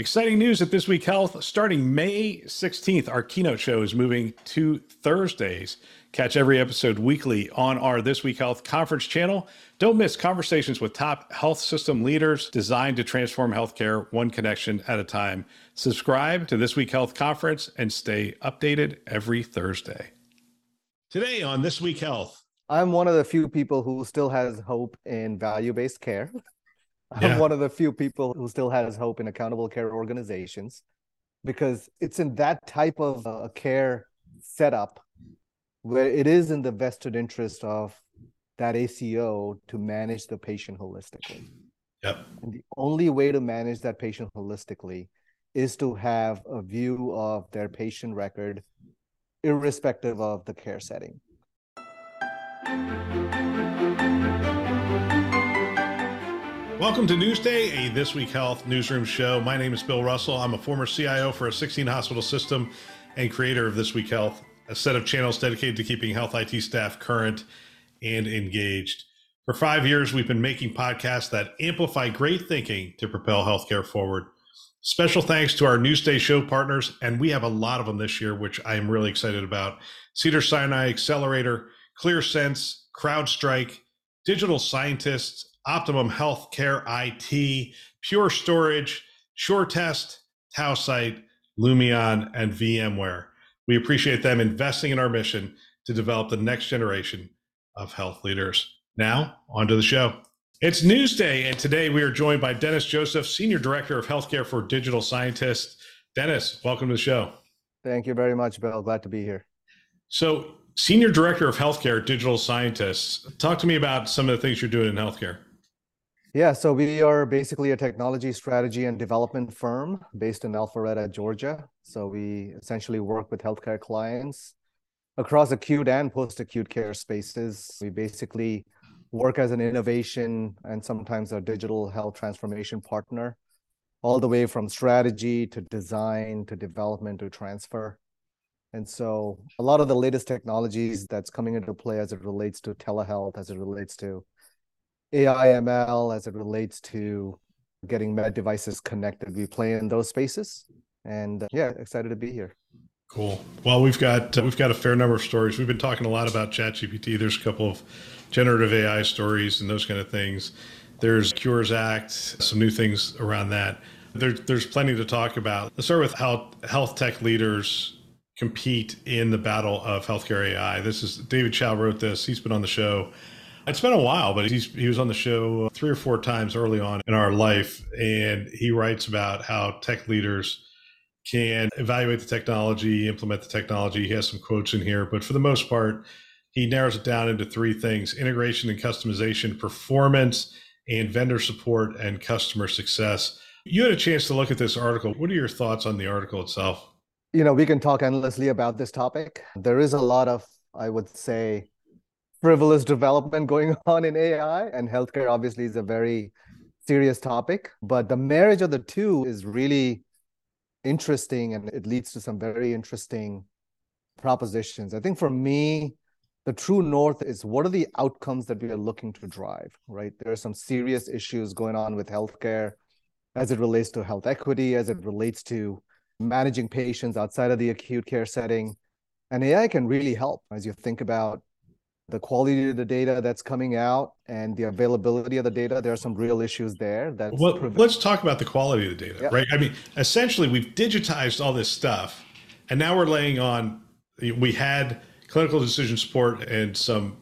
Exciting news at This Week Health. Starting May 16th, our keynote show is moving to Thursdays. Catch every episode weekly on our This Week Health conference channel. Don't miss conversations with top health system leaders designed to transform healthcare one connection at a time. Subscribe to This Week Health conference and stay updated every Thursday. Today on This Week Health. I'm one of the few people who still has hope in value-based care. I'm one of the few people who still has hope in accountable care organizations because it's in that type of uh, care setup where it is in the vested interest of that ACO to manage the patient holistically. Yep. And the only way to manage that patient holistically is to have a view of their patient record, irrespective of the care setting. Welcome to Newsday, a This Week Health newsroom show. My name is Bill Russell. I'm a former CIO for a 16 hospital system and creator of This Week Health, a set of channels dedicated to keeping health IT staff current and engaged. For five years, we've been making podcasts that amplify great thinking to propel healthcare forward. Special thanks to our Newsday show partners, and we have a lot of them this year, which I am really excited about. Cedar Sinai Accelerator, ClearSense, CrowdStrike, Digital Scientists, Optimum Healthcare IT, Pure Storage, SureTest, Tausight, Lumeon, and VMware. We appreciate them investing in our mission to develop the next generation of health leaders. Now, on to the show. It's Newsday, and today we are joined by Dennis Joseph, Senior Director of Healthcare for Digital Scientists. Dennis, welcome to the show. Thank you very much, Bill. Glad to be here. So, Senior Director of Healthcare Digital Scientists, talk to me about some of the things you're doing in healthcare. Yeah, so we are basically a technology strategy and development firm based in Alpharetta, Georgia. So we essentially work with healthcare clients across acute and post-acute care spaces. We basically work as an innovation and sometimes a digital health transformation partner, all the way from strategy to design to development to transfer. And so a lot of the latest technologies that's coming into play as it relates to telehealth, as it relates to AI ML as it relates to getting med devices connected. We play in those spaces, and uh, yeah, excited to be here. Cool. Well, we've got uh, we've got a fair number of stories. We've been talking a lot about ChatGPT. There's a couple of generative AI stories and those kind of things. There's Cures Act, some new things around that. There, there's plenty to talk about. Let's start with how health tech leaders compete in the battle of healthcare AI. This is David Chou wrote this. He's been on the show. It's been a while, but he's he was on the show three or four times early on in our life, and he writes about how tech leaders can evaluate the technology, implement the technology. He has some quotes in here, but for the most part, he narrows it down into three things integration and customization, performance, and vendor support and customer success. You had a chance to look at this article. What are your thoughts on the article itself? You know, we can talk endlessly about this topic. There is a lot of, I would say, frivolous development going on in AI, and healthcare obviously is a very serious topic. But the marriage of the two is really interesting and it leads to some very interesting propositions. I think for me, the true north is what are the outcomes that we are looking to drive, right? There are some serious issues going on with healthcare as it relates to health equity, as it relates to managing patients outside of the acute care setting. And AI can really help as you think about the quality of the data that's coming out and the availability of the data. There are some real issues there. That well, let's talk about the quality of the data, Yeah. right? I mean, essentially, we've digitized all this stuff, and now we're laying on. We had clinical decision support and some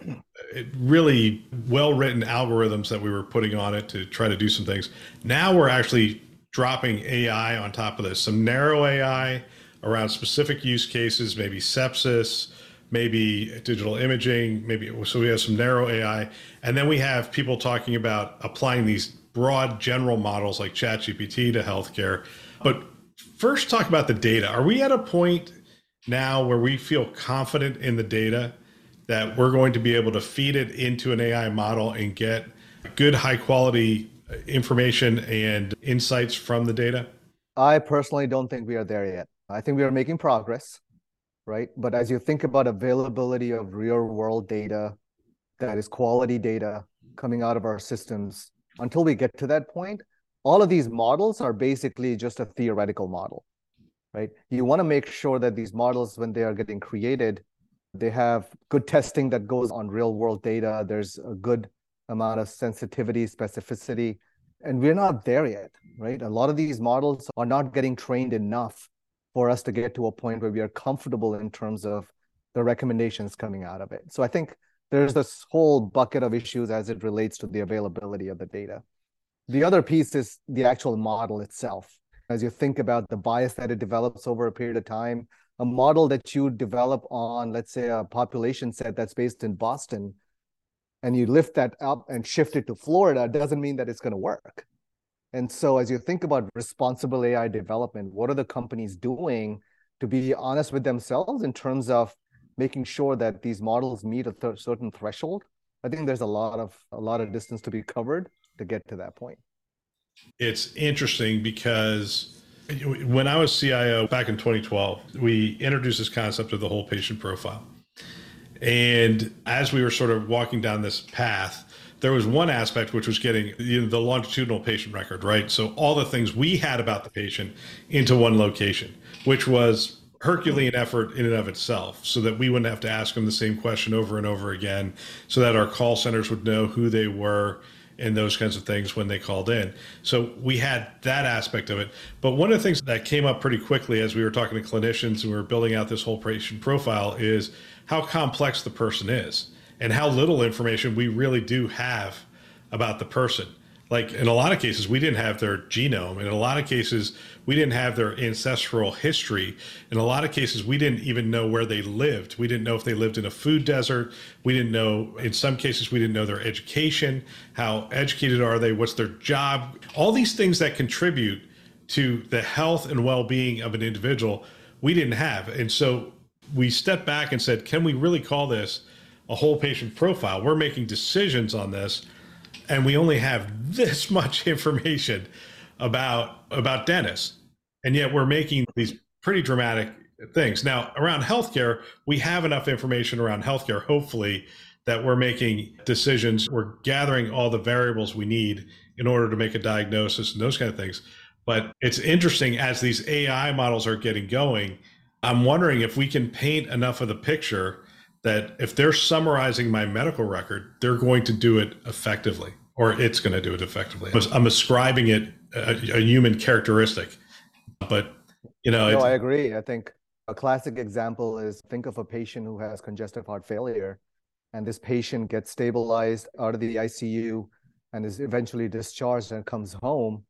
uh, really well written algorithms that we were putting on it to try to do some things. Now we're actually dropping AI on top of this, some narrow AI around specific use cases, maybe sepsis, maybe digital imaging, maybe so we have some narrow AI, and then we have people talking about applying these broad general models like ChatGPT to healthcare. But first, talk about the data. Are we at a point now where we feel confident in the data that we're going to be able to feed it into an AI model and get good, high quality information and insights from the data? I personally don't think we are there yet. I think we are making progress, right? But as you think about availability of real world data that is quality data coming out of our systems, until we get to that point, all of these models are basically just a theoretical model, right? You want to make sure that these models, when they are getting created, they have good testing that goes on real world data. There's a good amount of sensitivity, specificity, and we're not there yet, right? A lot of these models are not getting trained enough for us to get to a point where we are comfortable in terms of the recommendations coming out of it. So I think there's this whole bucket of issues as it relates to the availability of the data. The other piece is the actual model itself. As you think about the bias that it develops over a period of time, a model that you develop on, let's say, a population set that's based in Boston, and you lift that up and shift it to Florida, doesn't mean that it's going to work. And so, as you think about responsible AI development, what are the companies doing to be honest with themselves in terms of making sure that these models meet a th- certain threshold? I think there's a lot of a lot of distance to be covered to get to that point. It's interesting because when I was CIO back in 2012, we introduced this concept of the whole patient profile. And as we were sort of walking down this path, there was one aspect which was getting you know, the longitudinal patient record, right? So all the things we had about the patient into one location, which was Herculean effort in and of itself, so that we wouldn't have to ask them the same question over and over again, so that our call centers would know who they were and those kinds of things when they called in. So we had that aspect of it. But one of the things that came up pretty quickly as we were talking to clinicians and we were building out this whole patient profile is how complex the person is and how little information we really do have about the person. Like in a lot of cases we didn't have their genome. In a lot of cases we didn't have their ancestral history. In a lot of cases we didn't even know where they lived. We didn't know if they lived in a food desert. We didn't know in some cases we didn't know their education how educated are they what's their job. All these things that contribute to the health and well-being of an individual we didn't have. And so we stepped back and said can we really call this a whole patient profile we're making decisions on this and we only have this much information about about Dennis, and yet we're making these pretty dramatic things. Now, around healthcare, we have enough information around healthcare, hopefully, that we're making decisions. We're gathering all the variables we need in order to make a diagnosis and those kind of things. But it's interesting as these AI models are getting going. I'm wondering if we can paint enough of the picture that if they're summarizing my medical record, they're going to do it effectively, or it's going to do it effectively. I'm ascribing it a, a human characteristic, but you know, no, I agree. I think a classic example is think of a patient who has congestive heart failure, and this patient gets stabilized out of the ICU and is eventually discharged and comes home.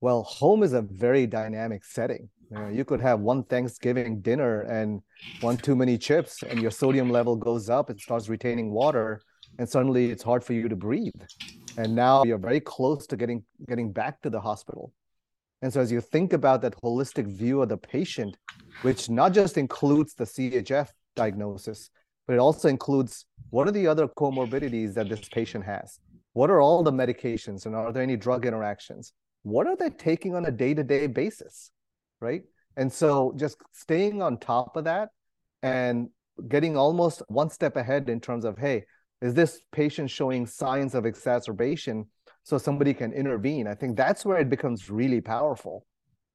Well, home is a very dynamic setting. You, you could have one Thanksgiving dinner and one too many chips, and your sodium level goes up. It starts retaining water, and suddenly it's hard for you to breathe. And now you're very close to getting getting back to the hospital. And so, as you think about that holistic view of the patient, which not just includes the CHF diagnosis, but it also includes what are the other comorbidities that this patient has? What are all the medications, and are there any drug interactions? What are they taking on a day to day basis? Right? And so just staying on top of that and getting almost one step ahead in terms of, hey, is this patient showing signs of exacerbation so somebody can intervene? I think that's where it becomes really powerful,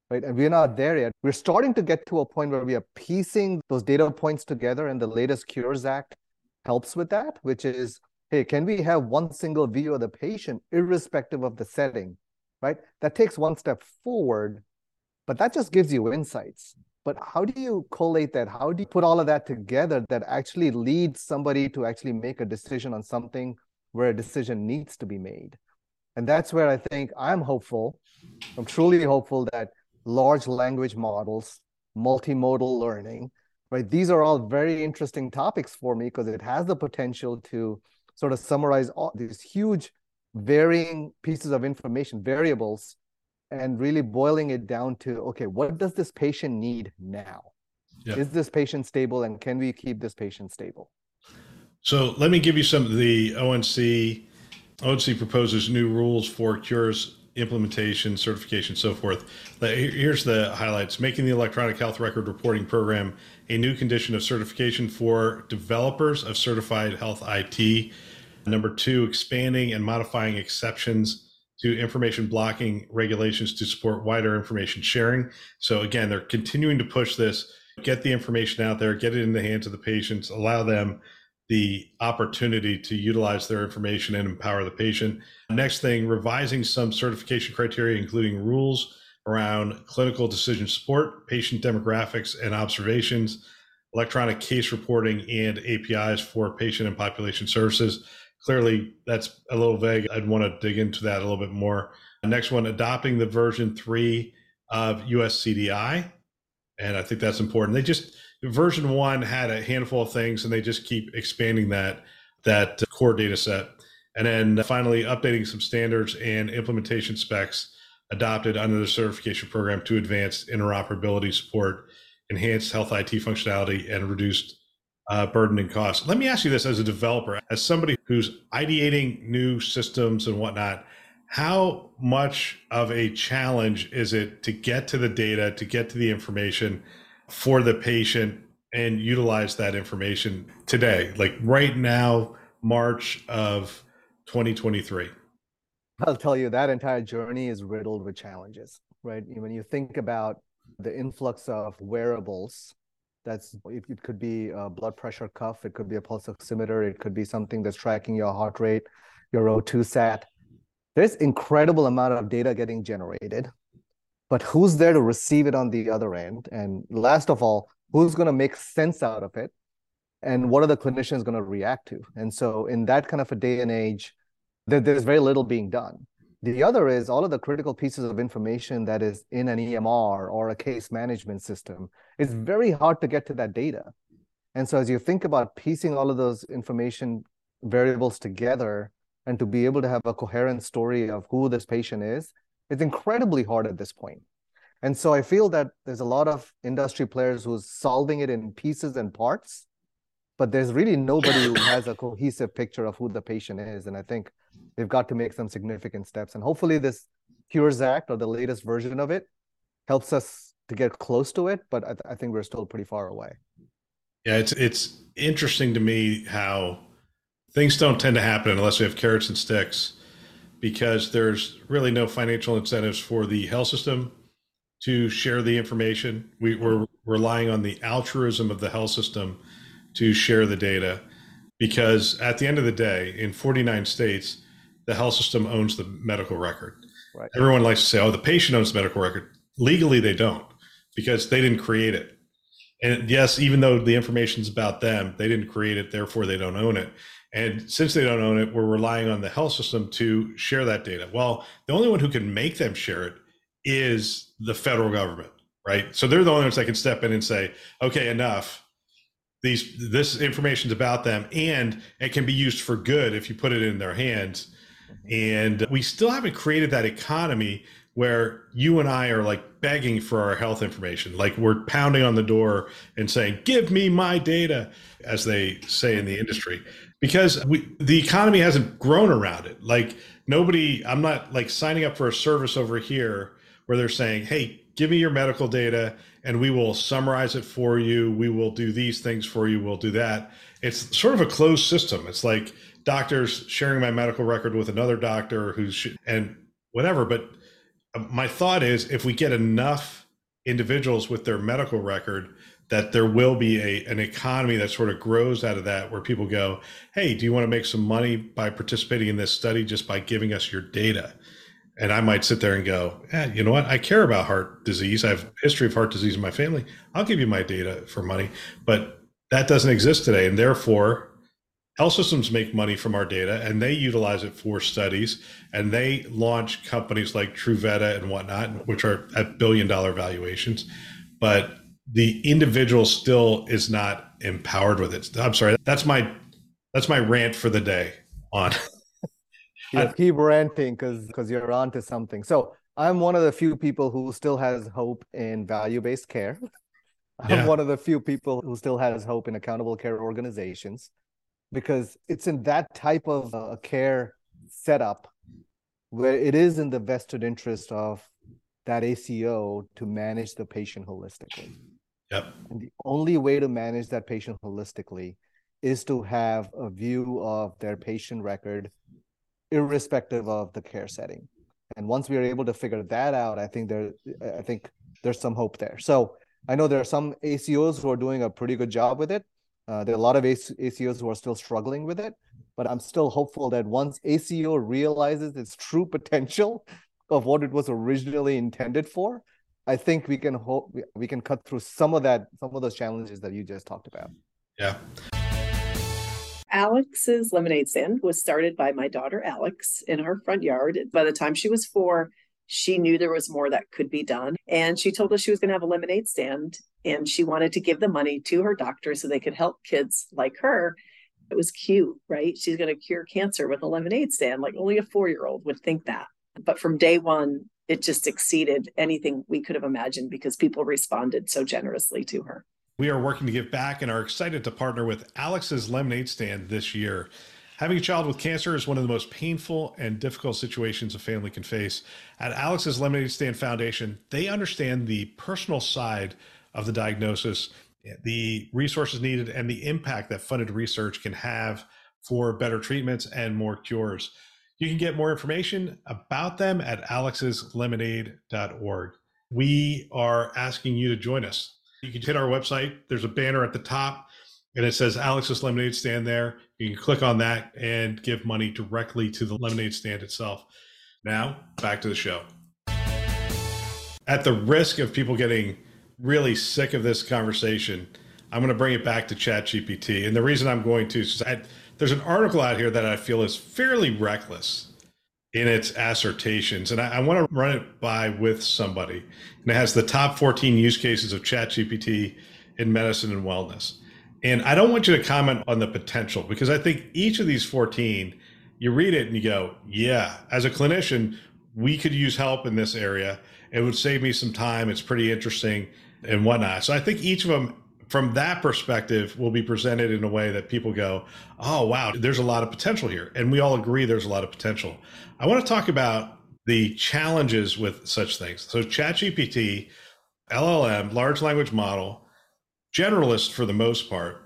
right? And we're not there yet. We're starting to get to a point where we are piecing those data points together, and the latest Cures Act helps with that, which is, hey, can we have one single view of the patient irrespective of the setting, right? That takes one step forward but that just gives you insights. But how do you collate that? How do you put all of that together that actually leads somebody to actually make a decision on something where a decision needs to be made? And that's where I think I'm hopeful. I'm truly hopeful that large language models, multimodal learning, right? These are all very interesting topics for me because it has the potential to sort of summarize all these huge varying pieces of information, variables and really boiling it down to okay what does this patient need now? Yep. is this patient stable and can we keep this patient stable? So let me give you some of the onc onc proposes new rules for cures implementation certification so forth. Here's the highlights. Making the electronic health record reporting program a new condition of certification for developers of certified health it number two expanding and modifying exceptions to information blocking regulations to support wider information sharing. So again, they're continuing to push this, get the information out there, get it in the hands of the patients, allow them the opportunity to utilize their information and empower the patient. Next thing, revising some certification criteria, including rules around clinical decision support, patient demographics and observations, electronic case reporting, and APIs for patient and population services. Clearly, that's a little vague. I'd want to dig into that a little bit more. Next one, adopting the version three of USCDI. And I think that's important. They just, version one had a handful of things and they just keep expanding that, that core data set. And then uh, finally, updating some standards and implementation specs adopted under the certification program to advance interoperability support, enhanced health IT functionality, and reduced uh, burden and cost. Let me ask you this as a developer, as somebody who's ideating new systems and whatnot, how much of a challenge is it to get to the data, to get to the information for the patient and utilize that information today, like right now, March of 2023? I'll tell you that entire journey is riddled with challenges, right? When you think about the influx of wearables, that's it, it could be a blood pressure cuff, it could be a pulse oximeter, it could be something that's tracking your heart rate, your O2 sat. There's incredible amount of data getting generated, but who's there to receive it on the other end? And last of all, who's going to make sense out of it? And what are the clinicians going to react to? And so, in that kind of a day and age, there's very little being done. The other is all of the critical pieces of information that is in an EMR or a case management system. It's very hard to get to that data. And so as you think about piecing all of those information variables together and to be able to have a coherent story of who this patient is, it's incredibly hard at this point. And so I feel that there's a lot of industry players who's solving it in pieces and parts, but there's really nobody who has a cohesive picture of who the patient is. And I think they've got to make some significant steps. And hopefully, this Cures Act or the latest version of it helps us to get close to it. But I, th- I think we're still pretty far away. Yeah, it's it's interesting to me how things don't tend to happen unless we have carrots and sticks, because there's really no financial incentives for the health system to share the information. We, we're relying on the altruism of the health system to share the data because at the end of the day, in 49 states, the health system owns the medical record. Right. Everyone likes to say, oh, the patient owns the medical record. Legally, they don't because they didn't create it. And yes, even though the information is about them, they didn't create it, therefore they don't own it. And since they don't own it, we're relying on the health system to share that data. Well, the only one who can make them share it is the federal government, right? So they're the only ones that can step in and say, okay, enough these this information is about them and it can be used for good if you put it in their hands and we still haven't created that economy where you and I are like begging for our health information like we're pounding on the door and saying give me my data as they say in the industry because we, the economy hasn't grown around it like nobody I'm not like signing up for a service over here where they're saying hey give me your medical data and we will summarize it for you. We will do these things for you. We'll do that. It's sort of a closed system. It's like doctors sharing my medical record with another doctor who's and whatever. But uh, my thought is if we get enough individuals with their medical record, that there will be a an economy that sort of grows out of that where people go, hey, do you want to make some money by participating in this study just by giving us your data? and I might sit there and go, eh, you know what? I care about heart disease. I have history of heart disease in my family. I'll give you my data for money. But that doesn't exist today. And therefore, health systems make money from our data and they utilize it for studies. And they launch companies like Truveta and whatnot, which are at billion dollar valuations. But the individual still is not empowered with it. I'm sorry. That's my that's my rant for the day on yeah, keep ranting because because you're onto something. So I'm one of the few people who still has hope in value-based care. I'm one of the few people who still has hope in accountable care organizations because it's in that type of uh, care setup where it is in the vested interest of that ACO to manage the patient holistically. Yep. And the only way to manage that patient holistically is to have a view of their patient record irrespective of the care setting. And once we are able to figure that out, I think there, I think there's some hope there. So I know there are some ACOs who are doing a pretty good job with it. Uh, there are a lot of ACOs who are still struggling with it, but I'm still hopeful that once ACO realizes its true potential of what it was originally intended for, I think we can hope we can cut through some of that, some of those challenges that you just talked about. Yeah. Alex's lemonade stand was started by my daughter Alex in her front yard. By the time she was four, she knew there was more that could be done. And she told us she was going to have a lemonade stand and she wanted to give the money to her doctor so they could help kids like her. It was cute, right? She's going to cure cancer with a lemonade stand. Like only a four year old would think that. But from day one, it just exceeded anything we could have imagined because people responded so generously to her. We are working to give back and are excited to partner with Alex's Lemonade Stand this year. Having a child with cancer is one of the most painful and difficult situations a family can face. At Alex's Lemonade Stand Foundation, they understand the personal side of the diagnosis, the resources needed, and the impact that funded research can have for better treatments and more cures. You can get more information about them at alexslemonade.org. We are asking you to join us. You can hit our website. There's a banner at the top and it says Alex's Lemonade Stand there. You can click on that and give money directly to the lemonade stand itself. Now, back to the show. At the risk of people getting really sick of this conversation, I'm going to bring it back to ChatGPT. And the reason I'm going to is I, there's an article out here that I feel is fairly reckless in its assertions. And I, I want to run it by with somebody. And it has the top 14 use cases of ChatGPT in medicine and wellness. And I don't want you to comment on the potential because I think each of these 14, you read it and you go, yeah, as a clinician, we could use help in this area. It would save me some time. It's pretty interesting and whatnot. So I think each of them from that perspective will be presented in a way that people go, oh, wow, there's a lot of potential here. And we all agree there's a lot of potential. I want to talk about the challenges with such things. So, ChatGPT, LLM, large language model, generalist for the most part,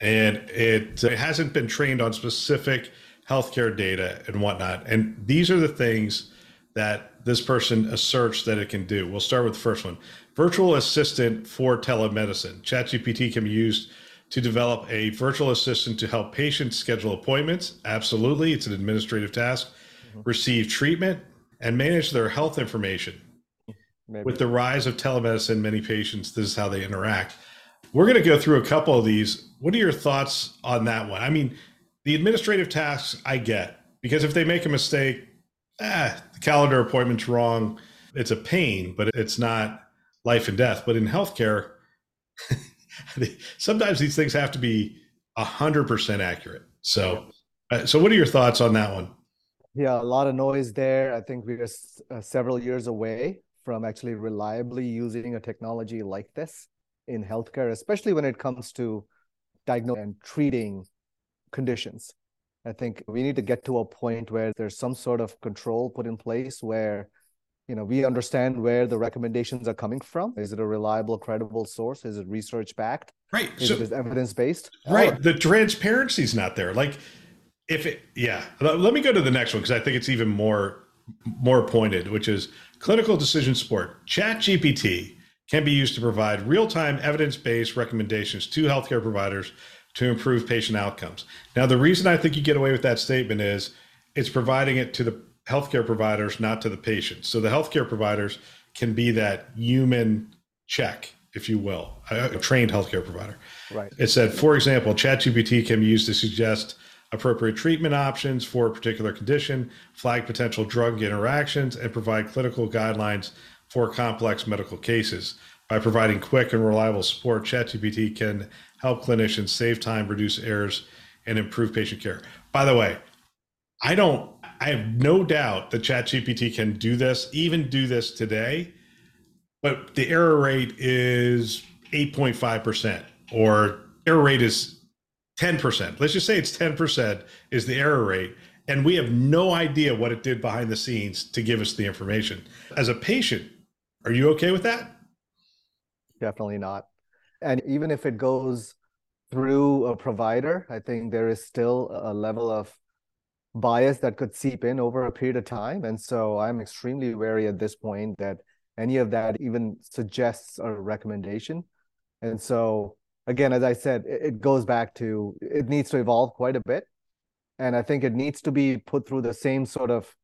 and it, it hasn't been trained on specific healthcare data and whatnot. And these are the things that this person asserts that it can do. We'll start with the first one virtual assistant for telemedicine. ChatGPT can be used to develop a virtual assistant to help patients schedule appointments. Absolutely, it's an administrative task. Mm-hmm. Receive treatment and manage their health information. Maybe. With the rise of telemedicine, many patients, this is how they interact. We're going to go through a couple of these. What are your thoughts on that one? I mean, the administrative tasks I get because if they make a mistake, ah, the calendar appointment's wrong. It's a pain, but it's not life and death. But in healthcare, sometimes these things have to be hundred percent accurate. So, uh, so what are your thoughts on that one? Yeah, a lot of noise there. I think we're uh, several years away from actually reliably using a technology like this in healthcare, especially when it comes to diagnosing and treating conditions. I think we need to get to a point where there's some sort of control put in place where you know we understand where the recommendations are coming from. Is it a reliable credible source? Is it research backed? Right. Is so, it evidence based right. The transparency is not there. Like if it yeah. Let me go to the next one because i think it's even more more pointed which is clinical decision support. Chat gpt can be used to provide real-time evidence-based recommendations to healthcare providers to improve patient outcomes now the reason i think you get away with that statement is it's providing it to the healthcare providers, not to the patients. So the healthcare providers can be that human check, if you will, a, a trained healthcare provider. Right. It said, for example, ChatGPT can be used to suggest appropriate treatment options for a particular condition, flag potential drug interactions, and provide clinical guidelines for complex medical cases. By providing quick and reliable support, ChatGPT can help clinicians save time, reduce errors, and improve patient care. By the way, I don't I have no doubt that ChatGPT can do this, even do this today, but the error rate is 8.5% or error rate is 10%. Let's just say it's 10% is the error rate. And we have no idea what it did behind the scenes to give us the information. As a patient, are you okay with that? Definitely not. And even if it goes through a provider, I think there is still a level of bias that could seep in over a period of time. And so I'm extremely wary at this point that any of that even suggests a recommendation. And so, again, as I said, it goes back to it needs to evolve quite a bit. And I think it needs to be put through the same sort of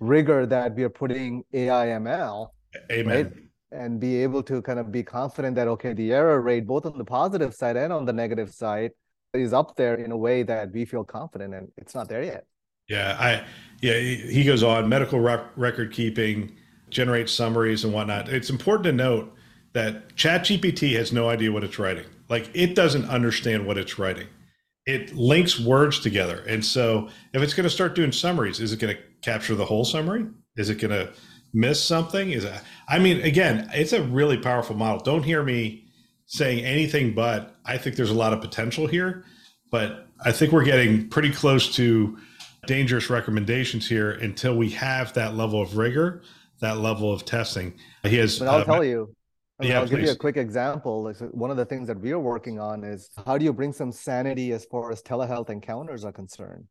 rigor that we are putting AI ML. Amen. Right? And be able to kind of be confident that, okay, the error rate, both on the positive side and on the negative side, is up there in a way that we feel confident and it's not there yet. Yeah, I yeah, he goes on medical rec- record keeping, generate summaries and whatnot. It's important to note that ChatGPT has no idea what it's writing. Like it doesn't understand what it's writing. It links words together. And so if it's going to start doing summaries, is it going to capture the whole summary? Is it going to miss something? Is it, I mean, again, it's a really powerful model. Don't hear me saying anything but I think there's a lot of potential here, but I think we're getting pretty close to dangerous recommendations here until we have that level of rigor, that level of testing. He has. But I'll uh, tell you. I mean, yeah, I'll please. give you a quick example. Like one of the things that we are working on is how do you bring some sanity as far as telehealth encounters are concerned,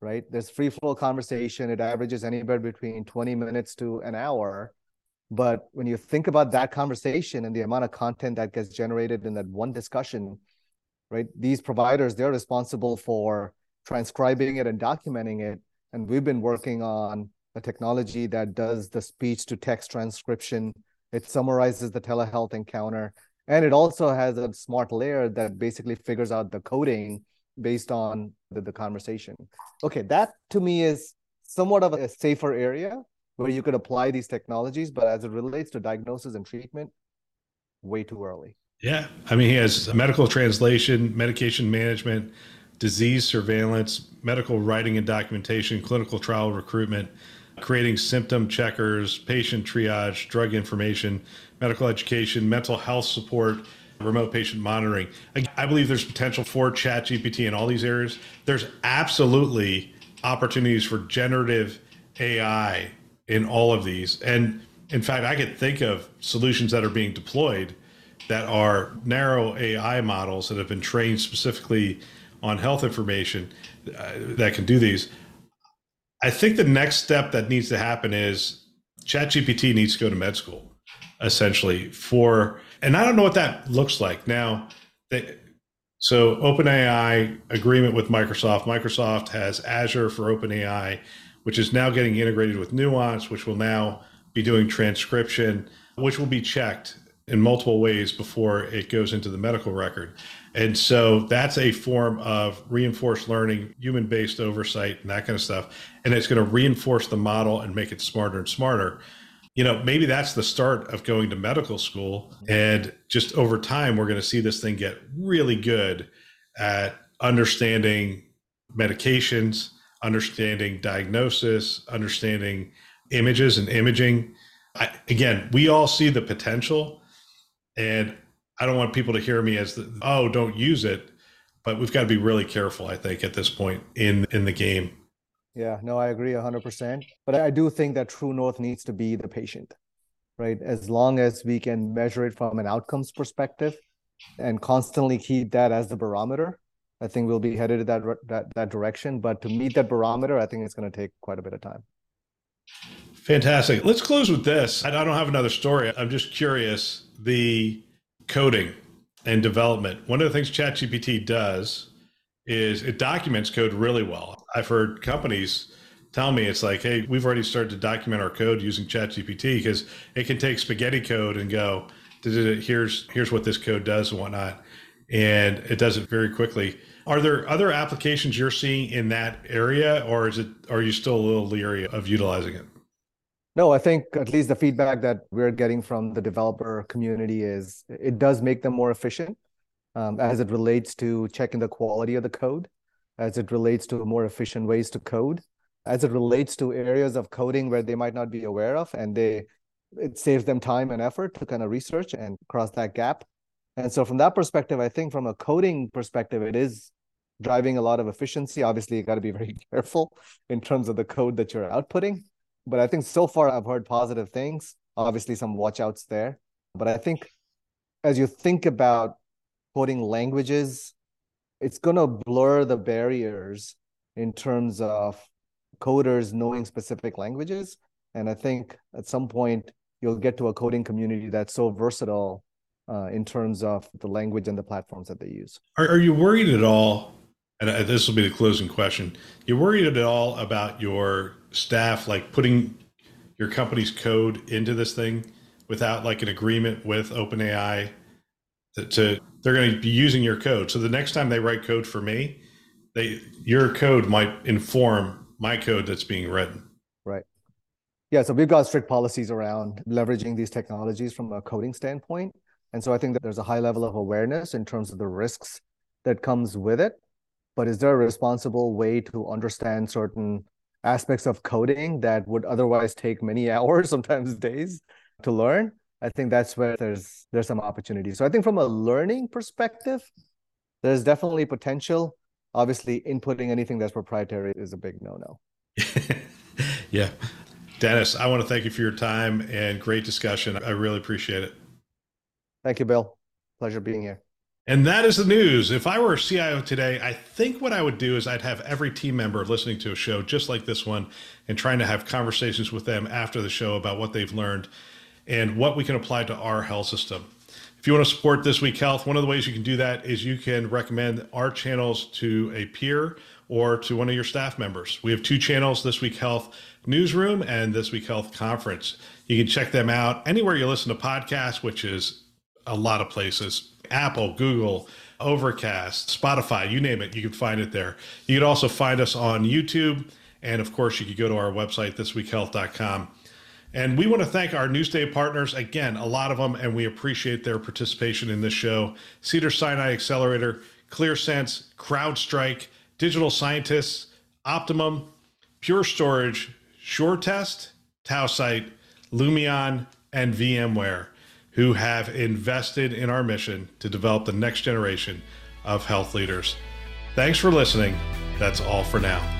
right? There's free flow conversation. It averages anywhere between 20 minutes to an hour. But when you think about that conversation and the amount of content that gets generated in that one discussion, right? These providers, they're responsible for transcribing it and documenting it. And we've been working on a technology that does the speech to text transcription. It summarizes the telehealth encounter. And it also has a smart layer that basically figures out the coding based on the, the conversation. Okay, that to me is somewhat of a safer area where you could apply these technologies, but as it relates to diagnosis and treatment, way too early. Yeah. I mean, he has medical translation, medication management, disease surveillance, medical writing and documentation, clinical trial recruitment, creating symptom checkers, patient triage, drug information, medical education, mental health support, remote patient monitoring. I believe there's potential for ChatGPT in all these areas. There's absolutely opportunities for generative AI in all of these. And in fact, I could think of solutions that are being deployed that are narrow AI models that have been trained specifically on health information uh, that can do these. I think the next step that needs to happen is ChatGPT needs to go to med school, essentially for, and I don't know what that looks like now. They, so OpenAI agreement with Microsoft. Microsoft has Azure for OpenAI, which is now getting integrated with Nuance, which will now be doing transcription, which will be checked in multiple ways before it goes into the medical record. And so that's a form of reinforced learning, human based oversight, and that kind of stuff. And it's going to reinforce the model and make it smarter and smarter. You know, maybe that's the start of going to medical school. And just over time, we're going to see this thing get really good at understanding medications, understanding diagnosis, understanding images and imaging. I, again, we all see the potential. And I don't want people to hear me as the, oh, don't use it, but we've got to be really careful. I think at this point in in the game. Yeah, no, I agree hundred percent. But I do think that true north needs to be the patient, right? As long as we can measure it from an outcomes perspective, and constantly keep that as the barometer, I think we'll be headed that that that direction. But to meet that barometer, I think it's going to take quite a bit of time. Fantastic. Let's close with this. I don't have another story. I'm just curious. The coding and development. One of the things ChatGPT does is it documents code really well. I've heard companies tell me it's like, hey, we've already started to document our code using ChatGPT because it can take spaghetti code and go, here's here's what this code does and whatnot, and it does it very quickly. Are there other applications you're seeing in that area, or is it are you still a little leery of utilizing it? No, I think at least the feedback that we're getting from the developer community is it does make them more efficient um, as it relates to checking the quality of the code, as it relates to more efficient ways to code, as it relates to areas of coding where they might not be aware of, and they it saves them time and effort to kind of research and cross that gap. And so from that perspective, I think from a coding perspective, it is driving a lot of efficiency. Obviously, you got to be very careful in terms of the code that you're outputting but I think so far I've heard positive things. Obviously, some watchouts there. But I think as you think about coding languages, it's going to blur the barriers in terms of coders knowing specific languages. And I think at some point you'll get to a coding community that's so versatile uh, in terms of the language and the platforms that they use. Are, are you worried at all? And uh, this will be the closing question. you're worried at all about your staff, like putting your company's code into this thing without like an agreement with OpenAI to, they're going to be using your code. So the next time they write code for me, they your code might inform my code that's being written. Right. Yeah. So we've got strict policies around leveraging these technologies from a coding standpoint. And so I think that there's a high level of awareness in terms of the risks that comes with it. But is there a responsible way to understand certain aspects of coding that would otherwise take many hours, sometimes days to learn? I think that's where there's there's some opportunity. So I think from a learning perspective, there's definitely potential. Obviously, inputting anything that's proprietary is a big no-no. yeah. Dennis, I want to thank you for your time and great discussion. I really appreciate it. Thank you, Bill. Pleasure being here. And that is the news. If I were a CIO today, I think what I would do is I'd have every team member listening to a show just like this one and trying to have conversations with them after the show about what they've learned and what we can apply to our health system. If you want to support This Week Health, one of the ways you can do that is you can recommend our channels to a peer or to one of your staff members. We have two channels This Week Health Newsroom and This Week Health Conference. You can check them out anywhere you listen to podcasts, which is a lot of places Apple, Google, Overcast, Spotify, you name it, you can find it there. You can also find us on YouTube. And of course, you can go to our website, thisweekhealth.com. And we want to thank our Newsday partners again, a lot of them, and we appreciate their participation in this show Cedar Sinai Accelerator, ClearSense, CrowdStrike, Digital Scientists, Optimum, Pure Storage, SureTest, Tausight, Lumeon, and VMware who have invested in our mission to develop the next generation of health leaders. Thanks for listening. That's all for now.